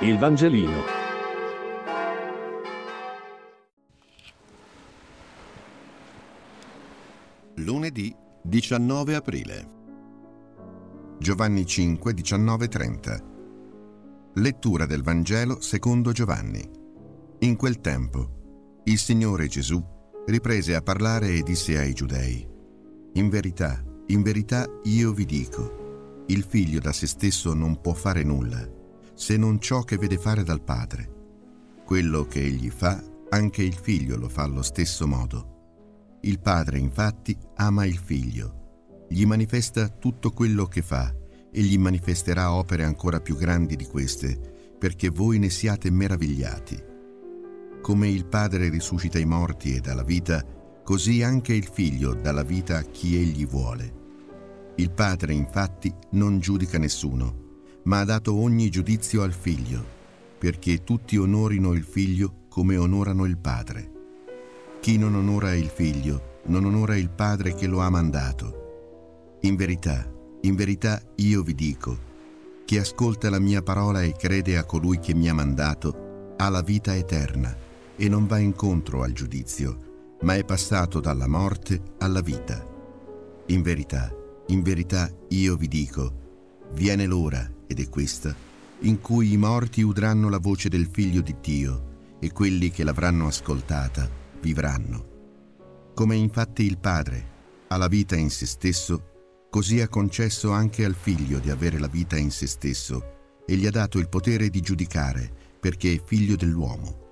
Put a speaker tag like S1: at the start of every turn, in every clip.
S1: Il Vangelino.
S2: Lunedì 19 aprile. Giovanni 5, 19, 30. Lettura del Vangelo secondo Giovanni. In quel tempo, il Signore Gesù riprese a parlare e disse ai giudei, In verità, in verità io vi dico, il figlio da se stesso non può fare nulla se non ciò che vede fare dal Padre. Quello che egli fa, anche il figlio lo fa allo stesso modo. Il Padre infatti ama il figlio, gli manifesta tutto quello che fa e gli manifesterà opere ancora più grandi di queste, perché voi ne siate meravigliati. Come il Padre risuscita i morti e dà la vita, così anche il Figlio dà la vita a chi egli vuole. Il Padre infatti non giudica nessuno, ma ha dato ogni giudizio al figlio, perché tutti onorino il figlio come onorano il padre. Chi non onora il figlio, non onora il padre che lo ha mandato. In verità, in verità io vi dico, chi ascolta la mia parola e crede a colui che mi ha mandato, ha la vita eterna e non va incontro al giudizio, ma è passato dalla morte alla vita. In verità, in verità io vi dico, viene l'ora ed è questa, in cui i morti udranno la voce del Figlio di Dio e quelli che l'avranno ascoltata vivranno. Come infatti il Padre ha la vita in se stesso, così ha concesso anche al Figlio di avere la vita in se stesso e gli ha dato il potere di giudicare perché è figlio dell'uomo.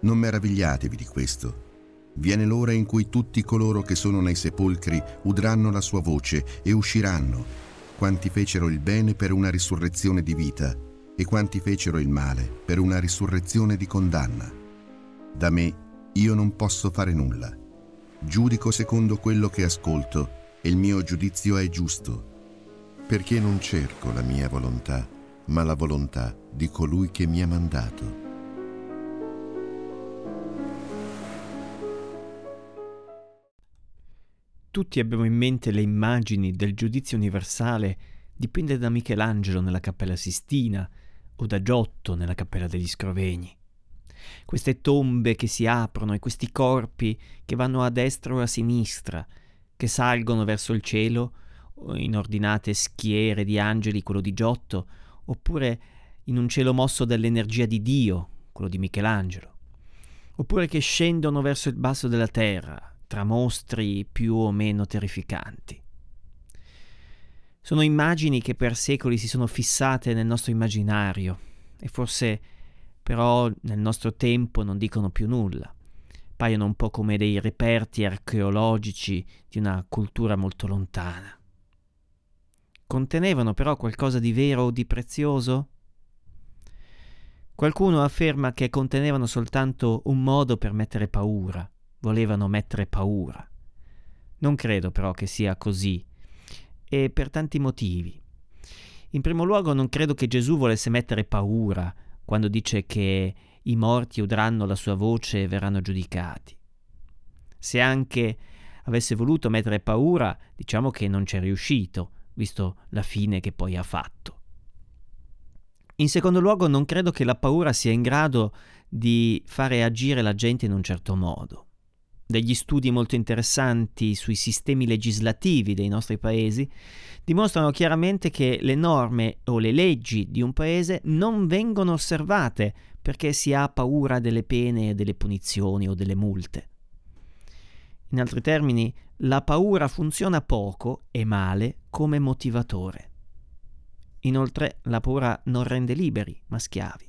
S2: Non meravigliatevi di questo. Viene l'ora in cui tutti coloro che sono nei sepolcri udranno la sua voce e usciranno quanti fecero il bene per una risurrezione di vita e quanti fecero il male per una risurrezione di condanna. Da me io non posso fare nulla. Giudico secondo quello che ascolto e il mio giudizio è giusto, perché non cerco la mia volontà, ma la volontà di colui che mi ha mandato.
S3: Tutti abbiamo in mente le immagini del giudizio universale dipinte da Michelangelo nella Cappella Sistina o da Giotto nella Cappella degli Scrovegni. Queste tombe che si aprono e questi corpi che vanno a destra o a sinistra, che salgono verso il cielo in ordinate schiere di angeli, quello di Giotto, oppure in un cielo mosso dall'energia di Dio, quello di Michelangelo, oppure che scendono verso il basso della terra, tra mostri più o meno terrificanti. Sono immagini che per secoli si sono fissate nel nostro immaginario e forse però nel nostro tempo non dicono più nulla. Paiono un po' come dei reperti archeologici di una cultura molto lontana. Contenevano però qualcosa di vero o di prezioso? Qualcuno afferma che contenevano soltanto un modo per mettere paura, volevano mettere paura. Non credo però che sia così, e per tanti motivi. In primo luogo non credo che Gesù volesse mettere paura quando dice che i morti udranno la sua voce e verranno giudicati. Se anche avesse voluto mettere paura, diciamo che non c'è riuscito, visto la fine che poi ha fatto. In secondo luogo non credo che la paura sia in grado di fare agire la gente in un certo modo degli studi molto interessanti sui sistemi legislativi dei nostri paesi dimostrano chiaramente che le norme o le leggi di un paese non vengono osservate perché si ha paura delle pene, delle punizioni o delle multe. In altri termini, la paura funziona poco e male come motivatore. Inoltre, la paura non rende liberi, ma schiavi.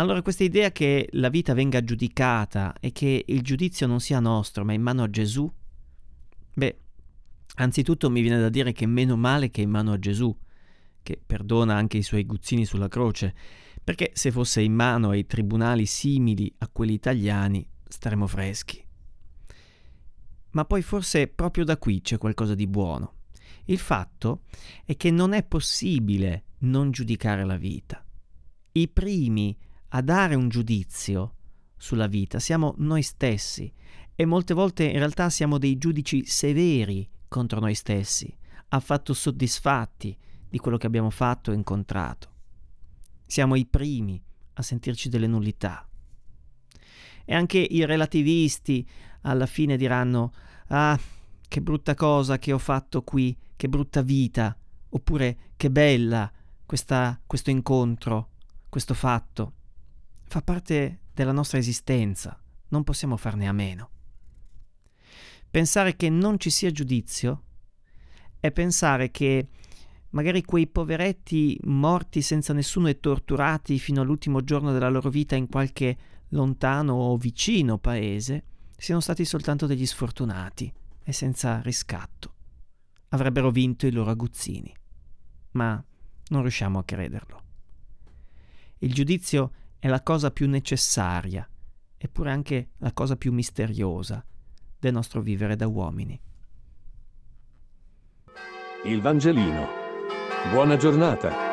S3: Allora questa idea che la vita venga giudicata e che il giudizio non sia nostro ma in mano a Gesù, beh, anzitutto mi viene da dire che meno male che è in mano a Gesù, che perdona anche i suoi guzzini sulla croce, perché se fosse in mano ai tribunali simili a quelli italiani staremmo freschi. Ma poi forse proprio da qui c'è qualcosa di buono. Il fatto è che non è possibile non giudicare la vita. I primi a dare un giudizio sulla vita, siamo noi stessi e molte volte in realtà siamo dei giudici severi contro noi stessi, affatto soddisfatti di quello che abbiamo fatto e incontrato. Siamo i primi a sentirci delle nullità. E anche i relativisti alla fine diranno Ah, che brutta cosa che ho fatto qui, che brutta vita, oppure che bella questa, questo incontro, questo fatto. Fa parte della nostra esistenza, non possiamo farne a meno. Pensare che non ci sia giudizio è pensare che magari quei poveretti morti senza nessuno e torturati fino all'ultimo giorno della loro vita in qualche lontano o vicino paese siano stati soltanto degli sfortunati e senza riscatto. Avrebbero vinto i loro aguzzini. Ma non riusciamo a crederlo. Il giudizio è la cosa più necessaria, eppure anche la cosa più misteriosa del nostro vivere da uomini.
S1: Il Vangelino. Buona giornata.